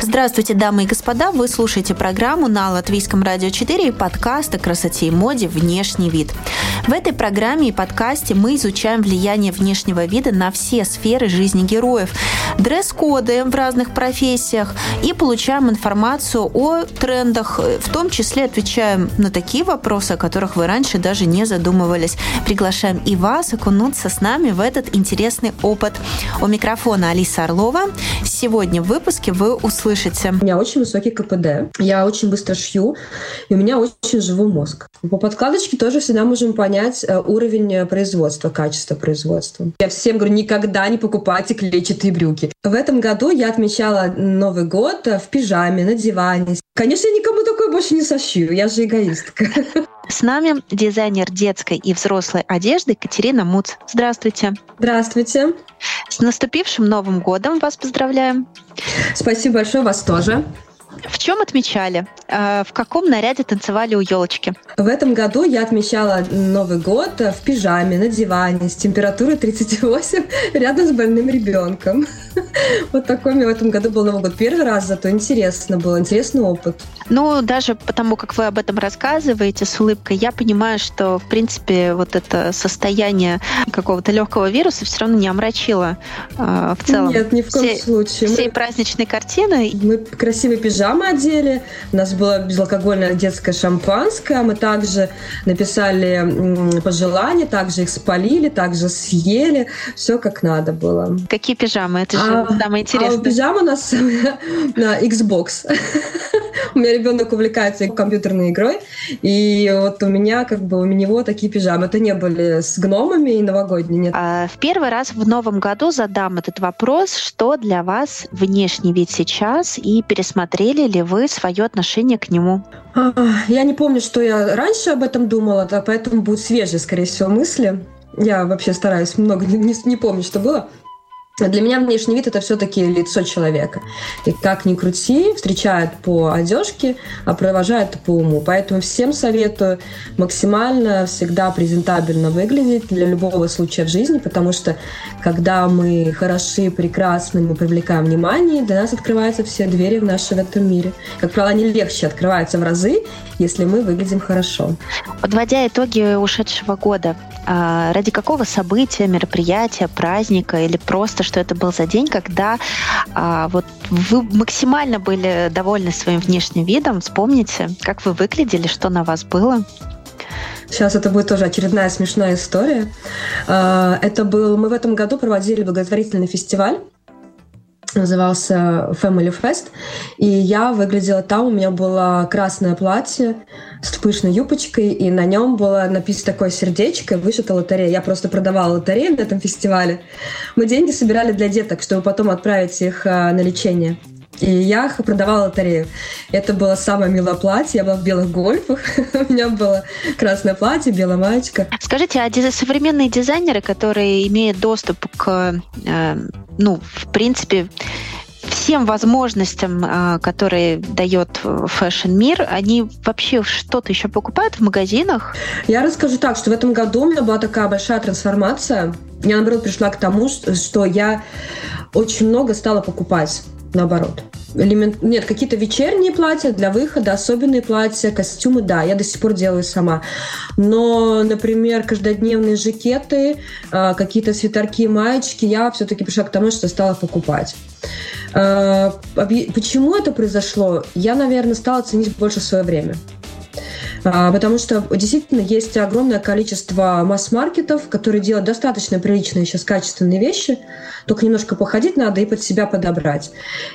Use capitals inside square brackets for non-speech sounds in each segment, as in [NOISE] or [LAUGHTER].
Здравствуйте, дамы и господа. Вы слушаете программу на Латвийском радио 4 и подкаст о красоте и моде «Внешний вид». В этой программе и подкасте мы изучаем влияние внешнего вида на все сферы жизни героев, дресс-коды в разных профессиях и получаем информацию о трендах, в том числе отвечаем на такие вопросы, о которых вы раньше даже не задумывались. Приглашаем и вас окунуться с нами в этот интересный опыт. У микрофона Алиса Орлова. Сегодня в выпуске вы услышите. У меня очень высокий КПД, я очень быстро шью, и у меня очень живой мозг. По подкладочке тоже всегда можем понять э, уровень производства, качество производства. Я всем говорю, никогда не покупайте клетчатые брюки. В этом году я отмечала Новый год в пижаме, на диване. Конечно, я никому такое больше не сошью, я же эгоистка. С нами дизайнер детской и взрослой одежды Катерина Муц. Здравствуйте. Здравствуйте. С наступившим Новым годом вас поздравляем. Спасибо большое, вас тоже. В чем отмечали? Э, в каком наряде танцевали у елочки? В этом году я отмечала Новый год в пижаме, на диване, с температурой 38, [LAUGHS] рядом с больным ребенком. [LAUGHS] Вот такой у меня в этом году был Новый год. Первый раз, зато интересно было, интересный опыт. Ну, даже потому, как вы об этом рассказываете с улыбкой, я понимаю, что, в принципе, вот это состояние какого-то легкого вируса все равно не омрачило э, в целом. Нет, ни в коем все, случае. Всей мы, праздничной картины. Мы красивые пижамы одели, у нас было безалкогольное детское шампанское, мы также написали пожелания, также их спалили, также съели, все как надо было. Какие пижамы? Это же а, самое интересное. А пижама у нас [LAUGHS] на Xbox. [LAUGHS] У меня ребенок увлекается компьютерной игрой, и вот у меня как бы у него такие пижамы. Это не были с гномами и новогодние, нет. А в первый раз в новом году задам этот вопрос, что для вас внешний вид сейчас, и пересмотрели ли вы свое отношение к нему? А, я не помню, что я раньше об этом думала, да, поэтому будут свежие, скорее всего, мысли. Я вообще стараюсь много не, не, не помнить, что было. Для меня внешний вид это все-таки лицо человека. И как ни крути, встречают по одежке, а провожают по уму. Поэтому всем советую максимально всегда презентабельно выглядеть для любого случая в жизни, потому что когда мы хороши, прекрасны, мы привлекаем внимание, для нас открываются все двери в наши в этом мире. Как правило, они легче открываются в разы, если мы выглядим хорошо. Подводя итоги ушедшего года, а, ради какого события, мероприятия, праздника или просто что это был за день, когда а, вот вы максимально были довольны своим внешним видом. Вспомните, как вы выглядели, что на вас было. Сейчас это будет тоже очередная смешная история. А, это был... Мы в этом году проводили благотворительный фестиваль назывался Family Fest, и я выглядела там, у меня было красное платье с пышной юбочкой, и на нем было написано такое сердечко, вышита лотерея. Я просто продавала лотереи на этом фестивале. Мы деньги собирали для деток, чтобы потом отправить их а, на лечение. И я продавала лотерею. Это было самое милое платье. Я была в белых гольфах. [LAUGHS] У меня было красное платье, белая маечка. Скажите, а современные дизайнеры, которые имеют доступ к, э, ну, в принципе, всем возможностям, э, которые дает фэшн-мир, они вообще что-то еще покупают в магазинах? Я расскажу так, что в этом году у меня была такая большая трансформация. Я, наоборот, пришла к тому, что я очень много стала покупать наоборот. Элемент... Нет, какие-то вечерние платья для выхода, особенные платья, костюмы, да, я до сих пор делаю сама. Но, например, каждодневные жакеты, а, какие-то свитерки, маечки, я все-таки пришла к тому, что стала покупать. А, почему это произошло? Я, наверное, стала ценить больше свое время. А, потому что действительно есть огромное количество масс-маркетов, которые делают достаточно приличные сейчас качественные вещи, только немножко походить надо и под себя подобрать.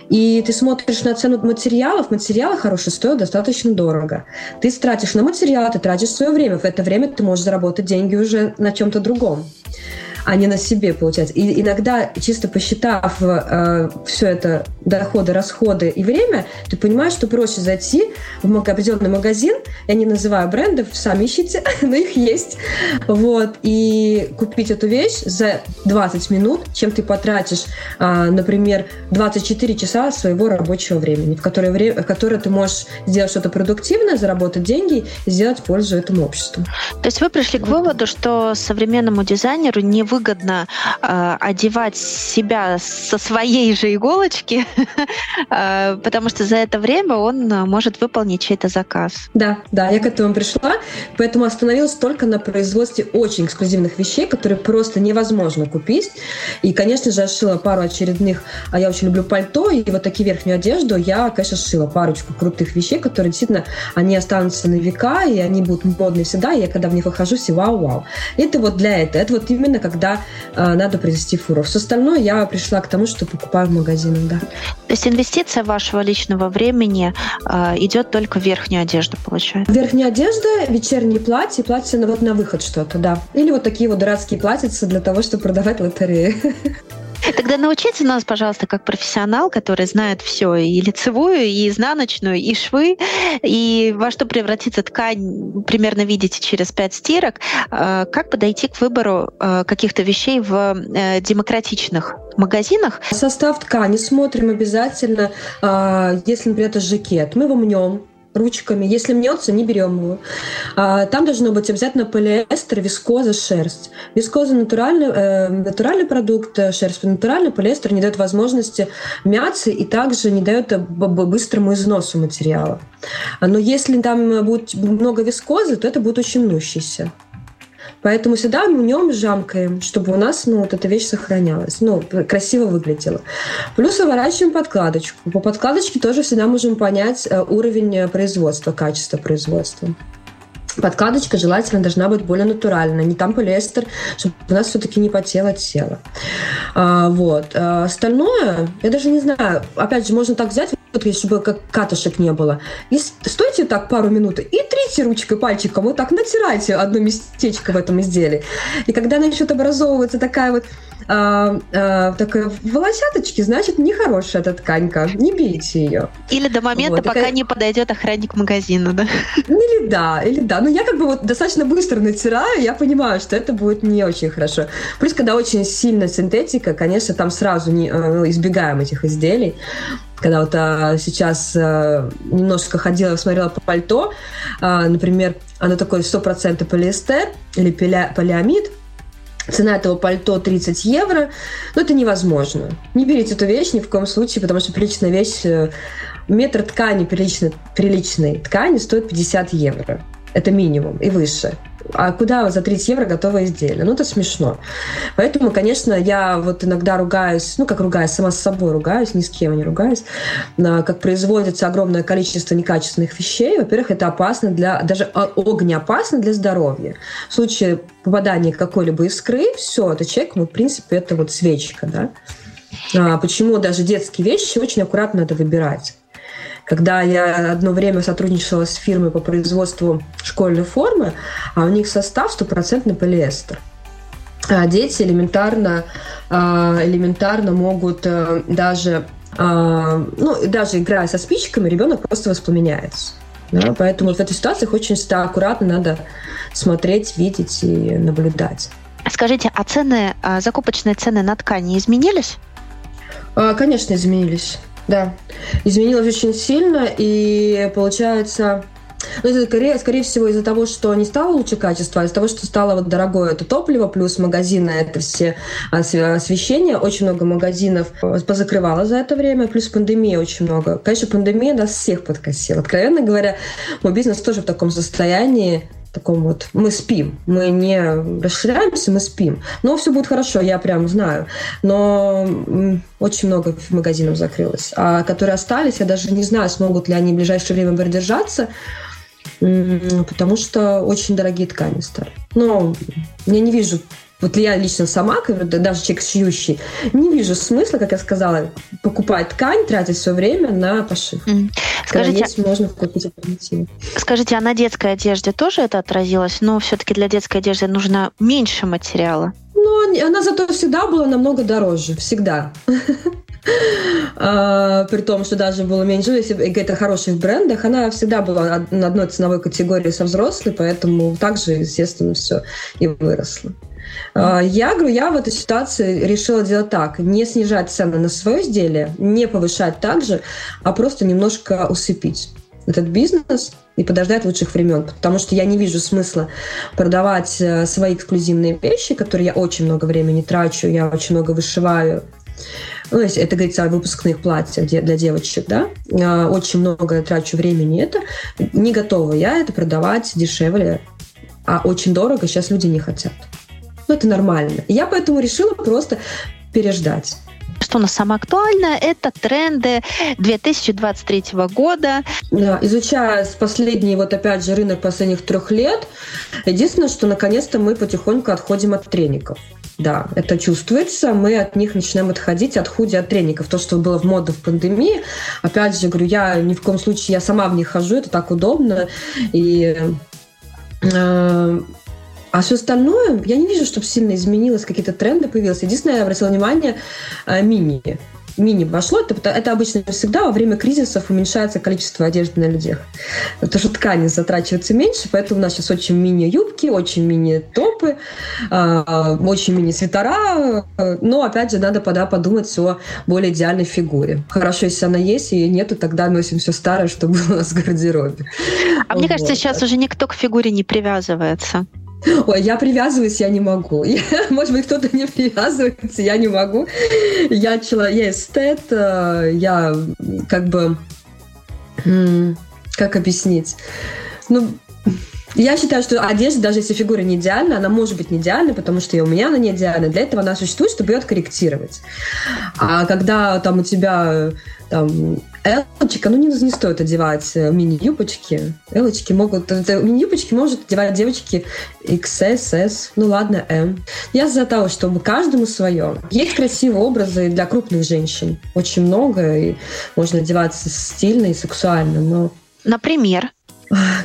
И ты смотришь на цену материалов, материалы хорошие стоят достаточно дорого. Ты тратишь на материал, ты тратишь свое время, в это время ты можешь заработать деньги уже на чем-то другом а не на себе получать. И иногда, чисто посчитав э, все это, доходы, расходы и время, ты понимаешь, что проще зайти в определенный магазин, я не называю брендов, сами ищите, [LAUGHS] но их есть, вот, и купить эту вещь за 20 минут, чем ты потратишь, э, например, 24 часа своего рабочего времени, в которое, время, в которое ты можешь сделать что-то продуктивное, заработать деньги и сделать пользу этому обществу. То есть вы пришли к выводу, что современному дизайнеру не выгодно э, одевать себя со своей же иголочки, [LAUGHS] э, потому что за это время он может выполнить чей-то заказ. Да, да, я к этому пришла, поэтому остановилась только на производстве очень эксклюзивных вещей, которые просто невозможно купить. И, конечно же, я шила пару очередных, а я очень люблю пальто, и вот такие верхнюю одежду я, конечно, шила парочку крутых вещей, которые действительно, они останутся на века, и они будут модные всегда, и я когда в них выхожу, все вау-вау. Это вот для этого. Это вот именно когда э, надо произвести фуру. Все остальное я пришла к тому, что покупаю в магазинах, да. То есть инвестиция вашего личного времени э, идет только в верхнюю одежду, получается? Верхняя одежда, вечерние платья, платья на, вот на выход что-то, да. Или вот такие вот дурацкие платьица для того, чтобы продавать лотереи. [LAUGHS] Тогда научите нас, пожалуйста, как профессионал, который знает все, и лицевую, и изнаночную, и швы, и во что превратится ткань, примерно видите через пять стирок, э, как подойти к выбору э, каких-то вещей в э, демократичных магазинах? Состав ткани смотрим обязательно. А, если, например, это жакет, мы его мнем, ручками. Если мнется, не берем его. А, там должно быть обязательно полиэстер, вискоза, шерсть. Вискоза натуральный, э, натуральный продукт, э, шерсть натуральный, полиэстер не дает возможности мяться и также не дает э, быстрому износу материала. Но если там будет много вискозы, то это будет очень мнущийся. Поэтому всегда мы в нем жамкаем, чтобы у нас ну, вот эта вещь сохранялась, ну, красиво выглядела. Плюс выворачиваем подкладочку. По подкладочке тоже всегда можем понять э, уровень производства, качество производства. Подкладочка желательно должна быть более натуральная, не там полиэстер, чтобы у нас все-таки не потело тело. А, вот. А остальное, я даже не знаю, опять же, можно так взять, чтобы как катышек не было. И стойте так пару минут и трите ручкой, пальчиком, вот так натирайте одно местечко в этом изделии. И когда начнет образовываться такая вот а, а, такая волосяточки, значит, нехорошая эта тканька. Не бейте ее. Или до момента, вот, пока такая... не подойдет охранник магазина, да? Или да, или да. Но я как бы вот достаточно быстро натираю, я понимаю, что это будет не очень хорошо. Плюс, когда очень сильная синтетика, конечно, там сразу не, э, ну, избегаем этих изделий когда вот а, сейчас а, немножко ходила, смотрела по пальто, а, например, оно такое 100% полиэстер или полиамид, Цена этого пальто 30 евро. Но это невозможно. Не берите эту вещь ни в коем случае, потому что приличная вещь, э, метр ткани приличной, приличной ткани стоит 50 евро. Это минимум и выше. А куда за 30 евро готовое изделие? Ну, это смешно. Поэтому, конечно, я вот иногда ругаюсь, ну, как ругаюсь, сама с собой ругаюсь, ни с кем не ругаюсь, как производится огромное количество некачественных вещей. Во-первых, это опасно для, даже огнеопасно для здоровья. В случае попадания какой-либо искры, все, это человек, ну, в принципе, это вот свечка, да. А почему даже детские вещи очень аккуратно надо выбирать? Когда я одно время сотрудничала с фирмой по производству школьной формы, а у них состав стопроцентный полиэстер. А дети элементарно, а, элементарно могут э, даже, а, ну, даже играя со спичками, ребенок просто воспламеняется. Да? Поэтому вот в этой ситуации очень аккуратно надо смотреть, видеть и наблюдать. Скажите, а цены, закупочные цены на ткани изменились? Конечно, изменились. Да, изменилось очень сильно, и получается, ну, это скорее, скорее всего из-за того, что не стало лучше качества, а из-за того, что стало вот дорогое это топливо, плюс магазины, это все освещение. Очень много магазинов позакрывало за это время, плюс пандемия очень много. Конечно, пандемия нас всех подкосила. Откровенно говоря, мой бизнес тоже в таком состоянии, таком вот мы спим, мы не расширяемся, мы спим. Но все будет хорошо, я прям знаю. Но очень много магазинов закрылось. А которые остались, я даже не знаю, смогут ли они в ближайшее время продержаться, потому что очень дорогие ткани стали. Но я не вижу вот я лично сама, даже человек шьющий, не вижу смысла, как я сказала, покупать ткань, тратить все время на пошив. Mm. Скажите, есть, можно купить альтернативу. Скажите, а на детской одежде тоже это отразилось? Но все-таки для детской одежды нужно меньше материала. Ну, она зато всегда была намного дороже. Всегда. [LAUGHS] А, при том, что даже было меньше, если говорить о хороших брендах, она всегда была на одной ценовой категории со взрослой, поэтому также, естественно, все и выросло. А, я говорю, я в этой ситуации решила делать так. Не снижать цены на свое изделие, не повышать также, а просто немножко усыпить. этот бизнес и подождать лучших времен, потому что я не вижу смысла продавать э, свои эксклюзивные вещи, которые я очень много времени трачу, я очень много вышиваю. Ну, это говорится о выпускных платьях для девочек, да, очень много трачу времени. Это не готова я это продавать дешевле, а очень дорого сейчас люди не хотят. Ну, это нормально. Я поэтому решила просто переждать что у нас самое актуальное, это тренды 2023 года. Да, изучая последний, вот опять же, рынок последних трех лет, единственное, что наконец-то мы потихоньку отходим от треников. Да, это чувствуется. Мы от них начинаем отходить, от худи, от треников. То, что было в моде в пандемии. Опять же, говорю, я ни в коем случае, я сама в них хожу, это так удобно. И э, а все остальное, я не вижу, чтобы сильно изменилось, какие-то тренды появились. Единственное, я обратила внимание, э, мини. Мини вошло, это, это обычно всегда во время кризисов уменьшается количество одежды на людях. Потому что ткани затрачивается меньше, поэтому у нас сейчас очень мини-юбки, очень мини-топы, э, очень мини-свитера. Но, опять же, надо пода подумать о более идеальной фигуре. Хорошо, если она есть, и ее нету, тогда носим все старое, что было у нас в гардеробе. А вот. мне кажется, сейчас уже никто к фигуре не привязывается. Ой, я привязываюсь, я не могу. [LAUGHS] Я, может быть, кто-то не привязывается, я не могу. Я человек, я эстет, э, я как бы... Как объяснить? Ну, я считаю, что одежда, даже если фигура не идеальна, она может быть не идеальной, потому что и у меня она не идеальна. Для этого она существует, чтобы ее откорректировать. А когда там у тебя там Элочка, ну не, не стоит одевать э, мини-юбочки. Элочки могут... Мини-юбочки может одевать девочки XS, S, ну ладно, M. Я за того, чтобы каждому свое. Есть красивые образы для крупных женщин. Очень много, и можно одеваться стильно и сексуально, но... Например?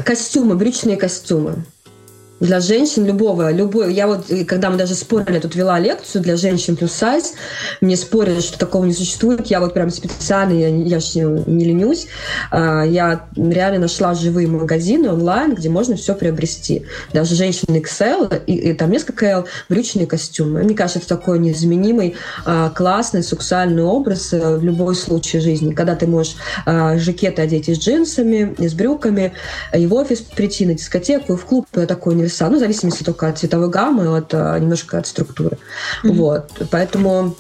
Костюмы, брючные костюмы для женщин любого, любой. Я вот, когда мы даже спорили, тут вела лекцию для женщин плюс сайз, мне спорили, что такого не существует. Я вот прям специально, я, я же не ленюсь, а, я реально нашла живые магазины онлайн, где можно все приобрести. Даже женщины XL, и, и там несколько L, брючные костюмы. Мне кажется, это такой незаменимый, а, классный, сексуальный образ э, в любой случае жизни, когда ты можешь а, жакеты одеть и с джинсами, и с брюками, и в офис прийти, на дискотеку, и в клуб. Такой леса, ну, в зависимости только от цветовой гаммы, от, э, немножко от структуры. Mm-hmm. Вот. Поэтому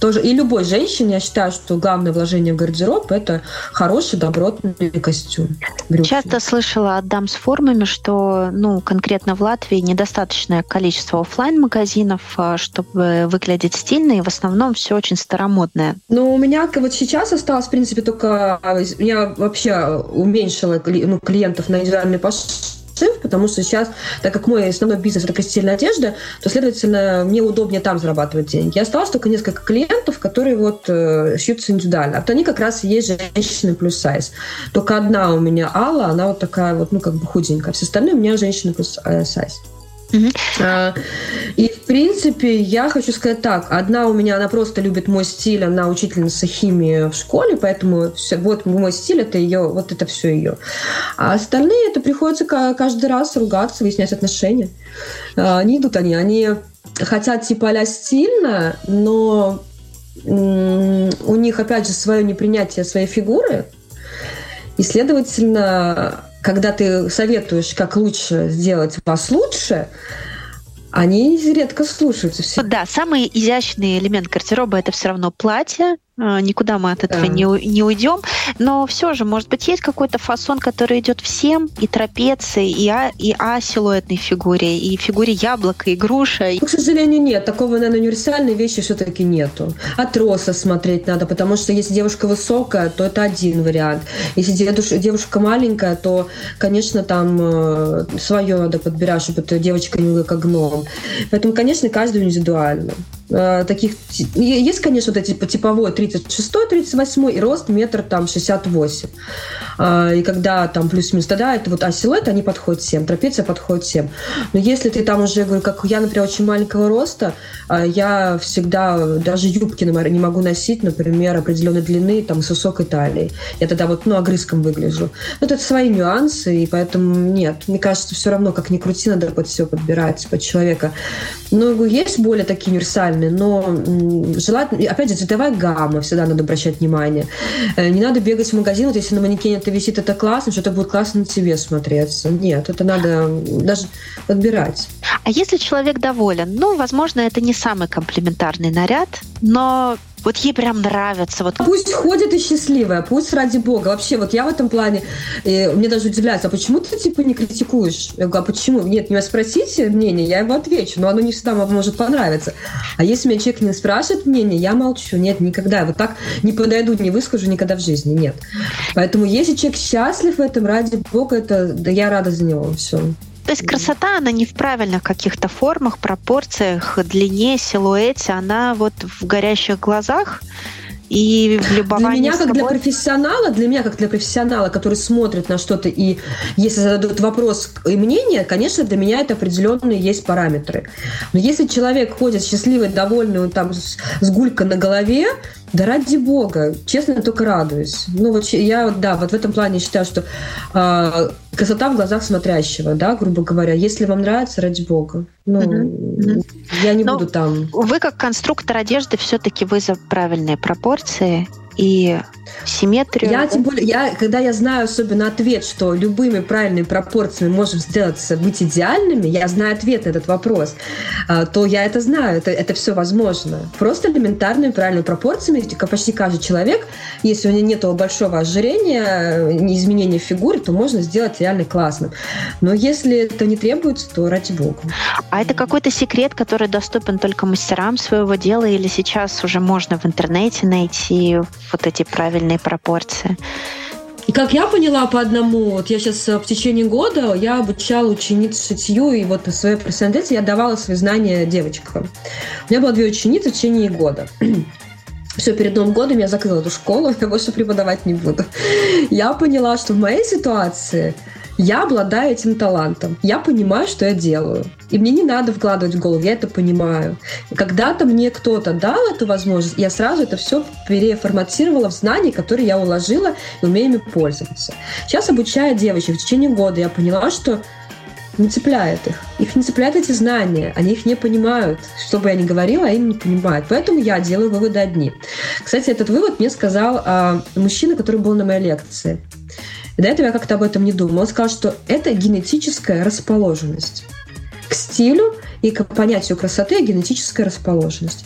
тоже и любой женщине, я считаю, что главное вложение в гардероб – это хороший, добротный костюм. Брюки. Часто слышала от дам с формами, что ну, конкретно в Латвии недостаточное количество офлайн магазинов э, чтобы выглядеть стильно, и в основном все очень старомодное. Ну, у меня вот сейчас осталось, в принципе, только... Я вообще уменьшила ну, клиентов на индивидуальный пошив, пошив, потому что сейчас, так как мой основной бизнес это крестильная одежда, то, следовательно, мне удобнее там зарабатывать деньги. Я осталось только несколько клиентов, которые вот э, шьются индивидуально. А то они как раз и есть женщины плюс сайз. Только одна у меня Алла, она вот такая вот, ну, как бы худенькая. Все остальные у меня женщины плюс э, сайз. Uh-huh. И, принципе, я хочу сказать так. Одна у меня, она просто любит мой стиль, она учительница химии в школе, поэтому все, вот мой стиль, это ее, вот это все ее. А остальные, это приходится каждый раз ругаться, выяснять отношения. А, не идут они, они хотят типа а стильно, но у них, опять же, свое непринятие своей фигуры, и, следовательно, когда ты советуешь, как лучше сделать вас лучше, они редко слушаются. Все. Да, самый изящный элемент гардероба это все равно платье, никуда мы от этого да. не, не уйдем. Но все же, может быть, есть какой-то фасон, который идет всем, и трапеции, и А, и а силуэтной фигуре, и фигуре яблока, и груша. Ну, к сожалению, нет. Такого, наверное, универсальной вещи все-таки нету. От роста смотреть надо, потому что если девушка высокая, то это один вариант. Если девушка маленькая, то, конечно, там э, свое надо подбирать, чтобы эта девочка не была как гном. Поэтому, конечно, каждый индивидуально. Э, таких... Есть, конечно, вот эти типовой 36-38 и рост метр там 68. А, и когда там плюс-минус, тогда это вот, а силуэт, они подходят всем, трапеция подходит всем. Но если ты там уже, говорю, как я, например, очень маленького роста, а, я всегда даже юбки не могу носить, например, определенной длины, там, с высокой талией. Я тогда вот, ну, огрызком выгляжу. Но это свои нюансы, и поэтому нет. Мне кажется, все равно, как ни крути, надо под все подбирать, под человека. Но есть более такие универсальные но желательно, опять же, цветовая гамма, всегда надо обращать внимание. Э, не надо бегать в магазин, вот если на манекене это висит, это классно, что-то будет классно на тебе смотреться. Нет, это надо даже подбирать. А если человек доволен, ну, возможно, это не самый комплиментарный наряд, но вот ей прям нравится. Вот. Пусть ходит и счастливая, пусть ради бога. Вообще, вот я в этом плане, и мне даже удивляется, а почему ты типа не критикуешь? Я говорю, а почему? Нет, меня спросите мнение, я его отвечу, но оно не всегда может понравиться. А если меня человек не спрашивает мнение, я молчу. Нет, никогда. Вот так не подойду, не выскажу никогда в жизни. Нет. Поэтому если человек счастлив в этом, ради бога, это да я рада за него. Все. То есть красота, она не в правильных каких-то формах, пропорциях, длине, силуэте, она вот в горящих глазах и в любовании Для меня, как для профессионала, для меня, как для профессионала, который смотрит на что-то, и если зададут вопрос и мнение, конечно, для меня это определенные есть параметры. Но если человек ходит счастливый, довольный, он там с, с гулькой на голове, да ради бога, честно, только радуюсь. Ну вот я, да, вот в этом плане считаю, что э, красота в глазах смотрящего, да, грубо говоря. Если вам нравится, ради бога. Ну, mm-hmm. я не Но буду там. Вы как конструктор одежды все-таки вы за правильные пропорции и симметрию. Я тем более, я, когда я знаю особенно ответ, что любыми правильными пропорциями можем сделать, быть идеальными, я знаю ответ на этот вопрос, а, то я это знаю, это, это все возможно. Просто элементарными правильными пропорциями почти каждый человек, если у него нет большого ожирения, изменения фигуры, то можно сделать реально классным. Но если это не требуется, то ради бога. А это какой-то секрет, который доступен только мастерам своего дела, или сейчас уже можно в интернете найти вот эти правильные пропорции. И как я поняла по одному, вот я сейчас э, в течение года я обучала учениц шитью, и вот в своей профессиональной я давала свои знания девочкам. У меня было две ученицы в течение года. [CLEARS THROAT] Все, перед Новым годом я закрыла эту школу, [LAUGHS] я больше преподавать не буду. Я поняла, что в моей ситуации я обладаю этим талантом. Я понимаю, что я делаю. И мне не надо вкладывать в голову, я это понимаю. Когда-то мне кто-то дал эту возможность, я сразу это все переформатировала в знания, которые я уложила и умею ими пользоваться. Сейчас, обучая девочек в течение года, я поняла, что не цепляет их. Их не цепляют эти знания, они их не понимают. Что бы я ни говорила, они не понимают. Поэтому я делаю выводы одни. Кстати, этот вывод мне сказал а, мужчина, который был на моей лекции. И до этого я как-то об этом не думала. Он сказал, что это генетическая расположенность к стилю и к понятию красоты генетическая расположенность.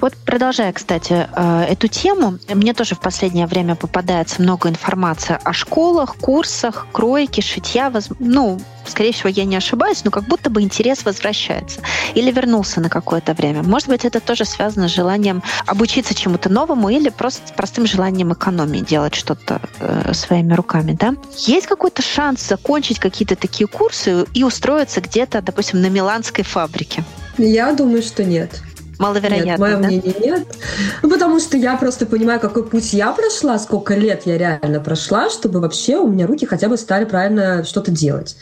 Вот продолжая, кстати, э, эту тему, мне тоже в последнее время попадается много информации о школах, курсах, кройке, шитья. Ну, скорее всего, я не ошибаюсь, но как будто бы интерес возвращается или вернулся на какое-то время. Может быть, это тоже связано с желанием обучиться чему-то новому или просто с простым желанием экономии, делать что-то э, своими руками, да? Есть какой-то шанс закончить какие-то такие курсы и устроиться где-то, допустим, на миланской фабрике? Я думаю, что нет. Маловероятно, Нет, мое да? мнение нет. Ну, потому что я просто понимаю, какой путь я прошла, сколько лет я реально прошла, чтобы вообще у меня руки хотя бы стали правильно что-то делать.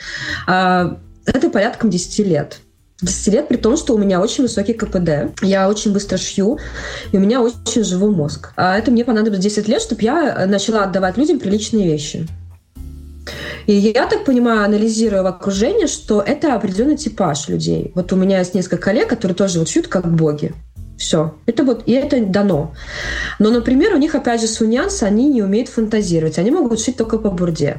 А, это порядком 10 лет. 10 лет, при том, что у меня очень высокий КПД. Я очень быстро шью, и у меня очень живой мозг. А это мне понадобилось 10 лет, чтобы я начала отдавать людям приличные вещи. И я так понимаю, анализируя в окружении, что это определенный типаж людей. Вот у меня есть несколько коллег, которые тоже вот шьют как боги. Все. Это вот, и это дано. Но, например, у них, опять же, суньянс, они не умеют фантазировать. Они могут шить только по бурде.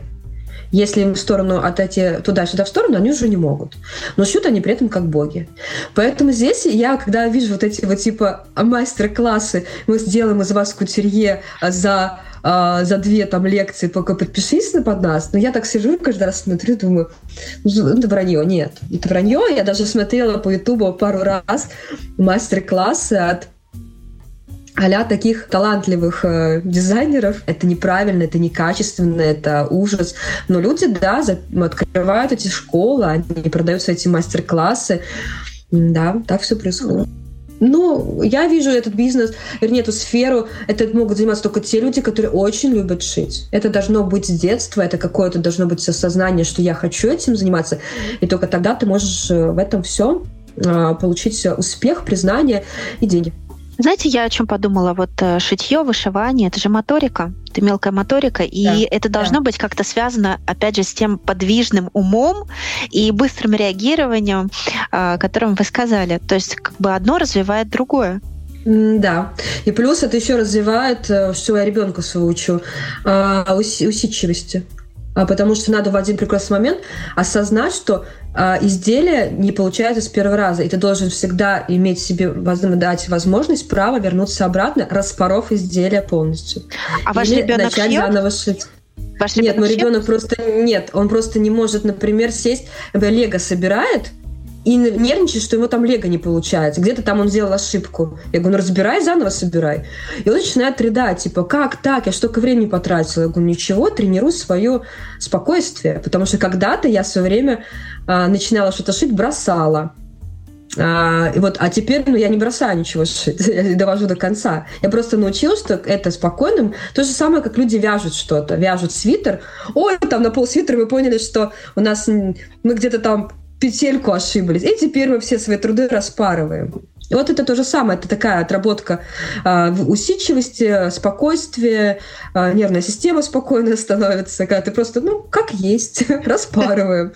Если им в сторону отойти туда-сюда в сторону, они уже не могут. Но шьют они при этом как боги. Поэтому здесь я, когда вижу вот эти вот типа мастер-классы, мы сделаем из вас кутюрье за а, за две там лекции только подпишись на под нас. Но я так сижу каждый раз смотрю, думаю, ну, это вранье. Нет, это вранье. Я даже смотрела по Ютубу пару раз мастер-классы от а таких талантливых э, дизайнеров. Это неправильно, это некачественно, это ужас. Но люди, да, за, открывают эти школы, они продаются эти мастер-классы. Да, так все происходит. Ну, я вижу этот бизнес, вернее, эту сферу, это могут заниматься только те люди, которые очень любят шить. Это должно быть с детства, это какое-то должно быть осознание, что я хочу этим заниматься, и только тогда ты можешь э, в этом все а, получить успех, признание и деньги. Знаете, я о чем подумала? Вот э, шитье, вышивание, это же моторика, это мелкая моторика, и да, это должно да. быть как-то связано, опять же, с тем подвижным умом и быстрым реагированием, о котором вы сказали. То есть как бы одно развивает другое. Да. И плюс это еще развивает, э, что я ребенка своего учу, а, усидчивости. А, потому что надо в один прекрасный момент осознать, что а, изделие не получается с первого раза, и ты должен всегда иметь себе дать возможность право вернуться обратно, распоров изделие полностью. А ваш Или ребенок начать шьет? заново шить. Ваш нет, мой ребенок просто нет, он просто не может, например, сесть, лего собирает, и нервничает, что его там лего не получается. Где-то там он сделал ошибку. Я говорю, ну разбирай, заново собирай. И он начинает рыдать, типа, как так? Я столько времени потратила. Я говорю, ничего, тренируй свое спокойствие. Потому что когда-то я все время а, начинала что-то шить, бросала. А, и вот, а теперь ну, я не бросаю ничего шить, [LAUGHS] я довожу до конца. Я просто научилась, что это спокойным. То же самое, как люди вяжут что-то. Вяжут свитер. Ой, там на пол свитера вы поняли, что у нас мы где-то там петельку ошиблись. И теперь мы все свои труды распарываем. И вот это то же самое, это такая отработка э, усидчивости, спокойствия, э, нервная система спокойная становится, когда ты просто, ну, как есть, [LAUGHS] распарываем.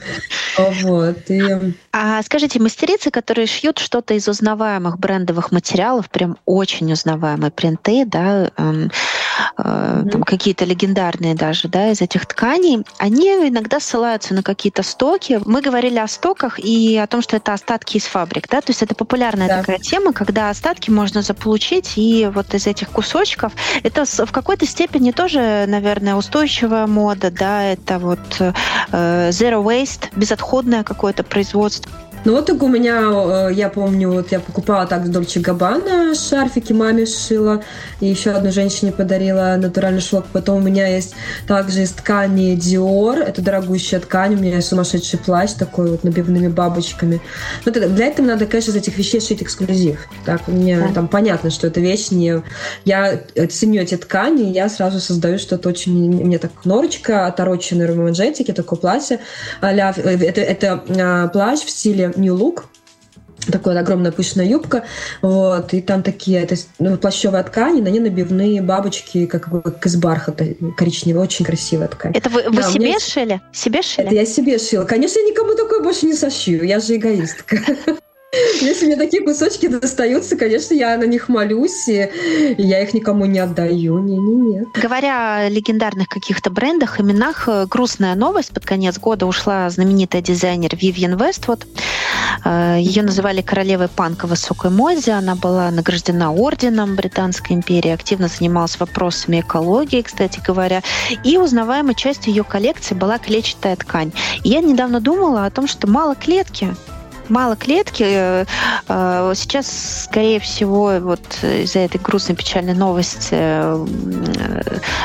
Вот. И... А скажите, мастерицы, которые шьют что-то из узнаваемых брендовых материалов, прям очень узнаваемые принты, да, эм, э, там какие-то легендарные даже, да, из этих тканей, они иногда ссылаются на какие-то стоки. Мы говорили о стоках и о том, что это остатки из фабрик, да, то есть это популярная да. такая тема, когда остатки можно заполучить, и вот из этих кусочков это в какой-то степени тоже, наверное, устойчивая мода, да, это вот э, zero waste, безотходное какое-то производство. Ну вот так у меня, э, я помню, вот я покупала так Дольче Габбана шарфики маме сшила, и еще одной женщине подарила натуральный шелк. Потом у меня есть также из ткани Dior, это дорогущая ткань, у меня есть сумасшедший плащ такой вот набивными бабочками. Но для этого надо, конечно, из этих вещей шить эксклюзив. Так, мне да. там понятно, что это вещь не... Я ценю эти ткани, я сразу создаю что-то очень... Мне так норочка, отороченная романжетики, такое платье. а это, это а, плащ в стиле New Look, такая огромная пышная юбка, вот, и там такие, это ну, плащевая ткань, на ней набивные бабочки, как, как из бархата, коричневая, очень красивая ткань. Это вы, вы да, себе меня... шили? Себе шили? Это я себе шила. Конечно, я никому такое больше не сошью, я же эгоистка. Если мне такие кусочки достаются, конечно, я на них молюсь, и я их никому не отдаю. Не, не, нет. Говоря о легендарных каких-то брендах, именах, э, грустная новость. Под конец года ушла знаменитая дизайнер Вивьен Вествуд. Э, Ее называли королевой панка высокой моде. Она была награждена орденом Британской империи, активно занималась вопросами экологии, кстати говоря. И узнаваемой частью ее коллекции была клетчатая ткань. И я недавно думала о том, что мало клетки мало клетки. Э, э, сейчас, скорее всего, вот из-за этой грустной печальной новости э,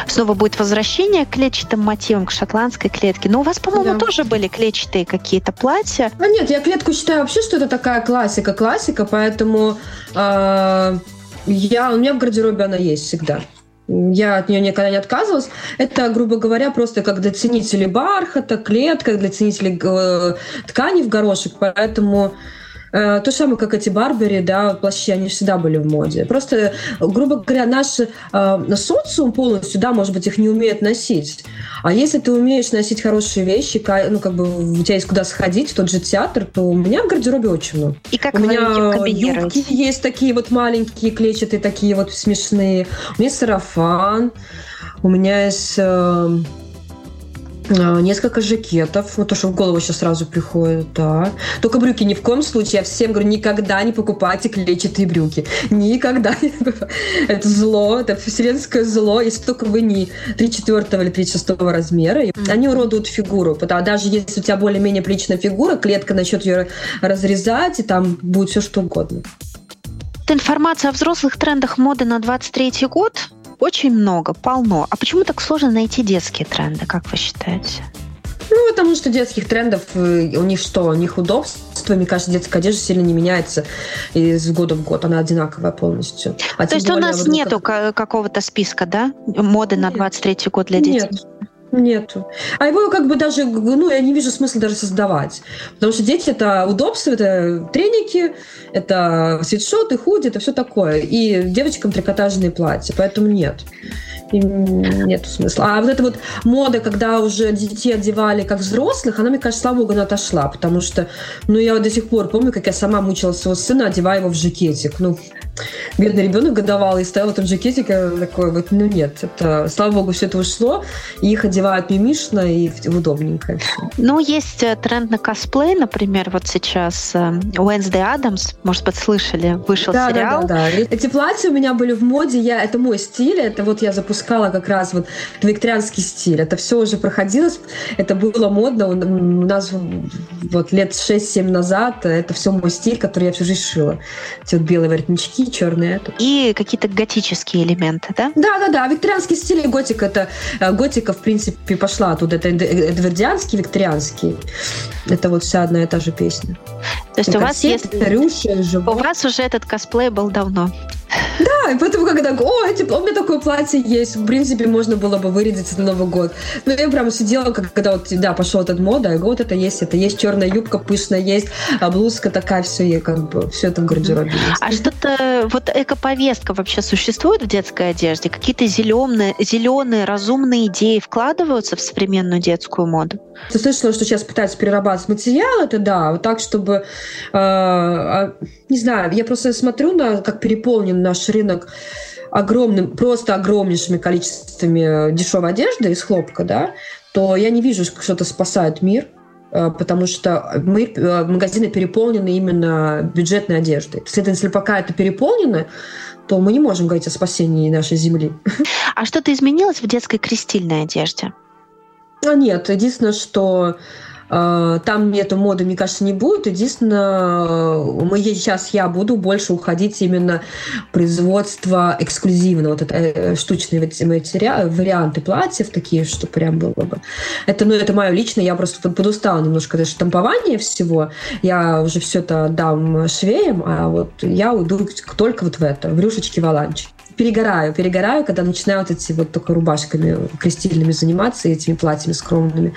снова будет возвращение к клетчатым мотивам, к шотландской клетке. Но у вас, по-моему, да. тоже были клетчатые какие-то платья. А нет, я клетку считаю вообще, что это такая классика, классика, поэтому э, я, у меня в гардеробе она есть всегда. Я от нее никогда не отказывалась. Это, грубо говоря, просто как для ценителей бархата, клетка, для ценителей э, ткани в горошек. Поэтому Э, то же самое, как эти Барбери, да, плащи, они всегда были в моде. Просто, грубо говоря, наш э, социум полностью, да, может быть, их не умеет носить. А если ты умеешь носить хорошие вещи, ну, как бы у тебя есть куда сходить, в тот же театр, то у меня в гардеробе очень много. И как у меня юбки есть такие вот маленькие, клетчатые, такие вот смешные. У меня сарафан, у меня есть... Э, несколько жакетов, вот то, что в голову сейчас сразу приходит, да. Только брюки ни в коем случае, я всем говорю, никогда не покупайте клетчатые брюки. Никогда. Это зло, это вселенское зло, если только вы не 34 или 36 размера. Они уродуют фигуру, потому даже если у тебя более-менее приличная фигура, клетка начнет ее разрезать, и там будет все что угодно. Информация о взрослых трендах моды на 23 год очень много, полно. А почему так сложно найти детские тренды, как вы считаете? Ну, потому что детских трендов, э, у них что, у них удобство, мне кажется, детская одежда сильно не меняется из года в год, она одинаковая полностью. А То есть более, у нас вот, нету как... какого-то списка, да, моды на 23 год для детей? Нет. Нету. А его как бы даже, ну, я не вижу смысла даже создавать. Потому что дети — это удобство, это треники, это свитшоты, худи, это все такое. И девочкам трикотажные платья, поэтому нет нет смысла. А вот эта вот мода, когда уже детей одевали как взрослых, она, мне кажется, слава богу, она отошла, потому что, ну, я до сих пор помню, как я сама мучила своего сына, одевая его в жакетик. Ну, бедный ребенок годовалый стоял в этом жакетике такой вот, ну, нет, это, слава богу, все это ушло, и их одевают мимишно и удобненько. Ну, есть э, тренд на косплей, например, вот сейчас Уэнсдей Адамс, может быть, слышали, вышел да, сериал. Да, да, да. Эти платья у меня были в моде, я, это мой стиль, это вот я запускала как раз вот викторианский стиль. Это все уже проходилось, это было модно. У нас вот лет 6-7 назад это все мой стиль, который я всю жизнь шила. Эти вот белые воротнички, черные. Это. И какие-то готические элементы, да? Да, да, да. Викторианский стиль и готика. Это э, готика, в принципе, пошла оттуда. Это эдвардианский, викторианский. Это вот вся одна и та же песня. То есть у вас есть... Рюши, у вас уже этот косплей был давно. Да, и поэтому когда о, эти, у меня такое платье есть, в принципе, можно было бы вырядиться на Новый год. Но я прям сидела, как, когда вот, да, пошел этот мода, я говорю, вот это есть, это есть черная юбка пышная, есть а блузка такая, все, и как бы все это в гардеробе есть. А что-то, вот эко-повестка вообще существует в детской одежде? Какие-то зеленые, зеленые, разумные идеи вкладываются в современную детскую моду? Ты слышала, что сейчас пытаются перерабатывать материал, это да, вот так, чтобы, э, не знаю, я просто смотрю на, как переполнен наш рынок огромным, просто огромнейшими количествами дешевой одежды из хлопка, да, то я не вижу, что это спасает мир, э, потому что мы, э, магазины переполнены именно бюджетной одеждой. Следовательно, если пока это переполнено, то мы не можем говорить о спасении нашей земли. [LAUGHS] А что-то изменилось в детской крестильной одежде? А нет, единственное, что там нету моды, мне кажется, не будет. Единственное, мы сейчас я буду больше уходить именно производство эксклюзивного, вот это э, штучные материалы, варианты платьев такие, что прям было бы. Это, ну, это мое личное, я просто подустала немножко это штампование всего. Я уже все это дам швеям, а вот я уйду только вот в это, в рюшечки валанчики перегораю, перегораю, когда начинаю вот эти вот только рубашками крестильными заниматься и этими платьями скромными.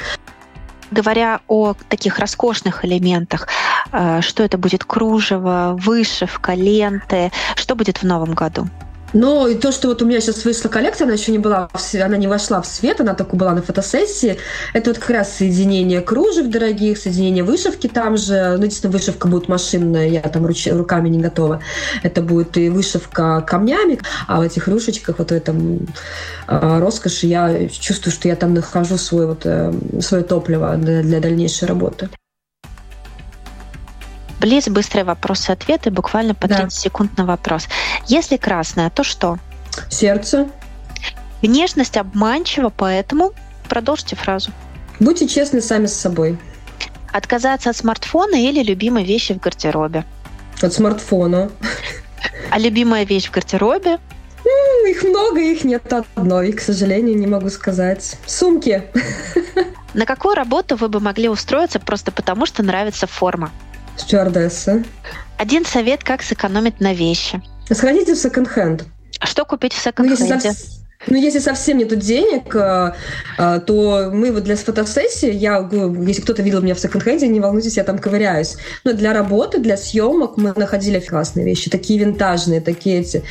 Говоря о таких роскошных элементах, э, что это будет кружево, вышивка, ленты, что будет в новом году? Но и то, что вот у меня сейчас вышла коллекция, она еще не была, она не вошла в свет, она только была на фотосессии. Это вот как раз соединение кружев дорогих, соединение вышивки там же. Ну, единственное, вышивка будет машинная, я там руч, руками не готова. Это будет и вышивка камнями, а в этих рюшечках, вот в этом э, роскоши, я чувствую, что я там нахожу свой, вот, э, свое топливо для, для дальнейшей работы. Близ, быстрые вопросы-ответы, буквально по 30 да. секунд на вопрос. Если красное, то что? Сердце. Внешность обманчива, поэтому продолжите фразу. Будьте честны сами с собой. Отказаться от смартфона или любимой вещи в гардеробе? От смартфона. А любимая вещь в гардеробе? Их много, их нет одной, к сожалению, не могу сказать. Сумки. На какую работу вы бы могли устроиться просто потому, что нравится форма? Стюардесса. Один совет, как сэкономить на вещи. Сходите в секонд-хенд. А что купить в секонд-хенде? Ну, если, ну, если совсем нету денег, э, э, то мы вот для фотосессии, я, если кто-то видел меня в секонд-хенде, не волнуйтесь, я там ковыряюсь. Но для работы, для съемок мы находили классные вещи, такие винтажные, такие эти.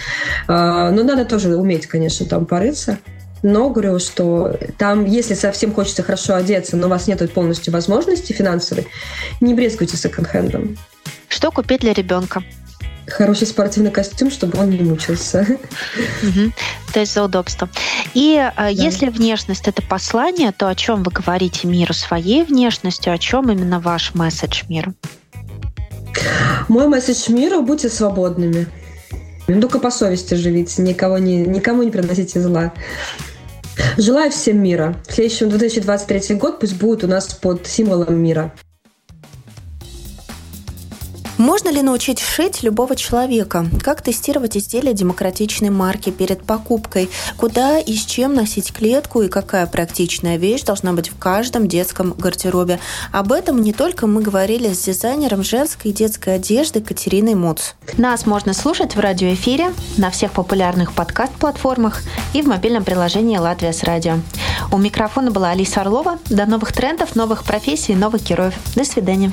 Э, но надо тоже уметь, конечно, там порыться. Но говорю, что там, если совсем хочется хорошо одеться, но у вас нет полностью возможности финансовой, не брезгуйте секонд-хендом. Что купить для ребенка? Хороший спортивный костюм, чтобы он не мучился. Угу. То есть за удобство. И э, да. если внешность это послание, то о чем вы говорите миру своей внешностью, о чем именно ваш месседж миру? Мой месседж миру – будьте свободными. Только по совести живите, никого не, никому не приносите зла. Желаю всем мира. В следующем 2023 год пусть будет у нас под символом мира. Можно ли научить шить любого человека? Как тестировать изделия демократичной марки перед покупкой? Куда и с чем носить клетку и какая практичная вещь должна быть в каждом детском гардеробе? Об этом не только мы говорили с дизайнером женской и детской одежды Катериной Муц. Нас можно слушать в радиоэфире, на всех популярных подкаст-платформах и в мобильном приложении «Латвия с радио». У микрофона была Алиса Орлова. До новых трендов, новых профессий, новых героев. До свидания.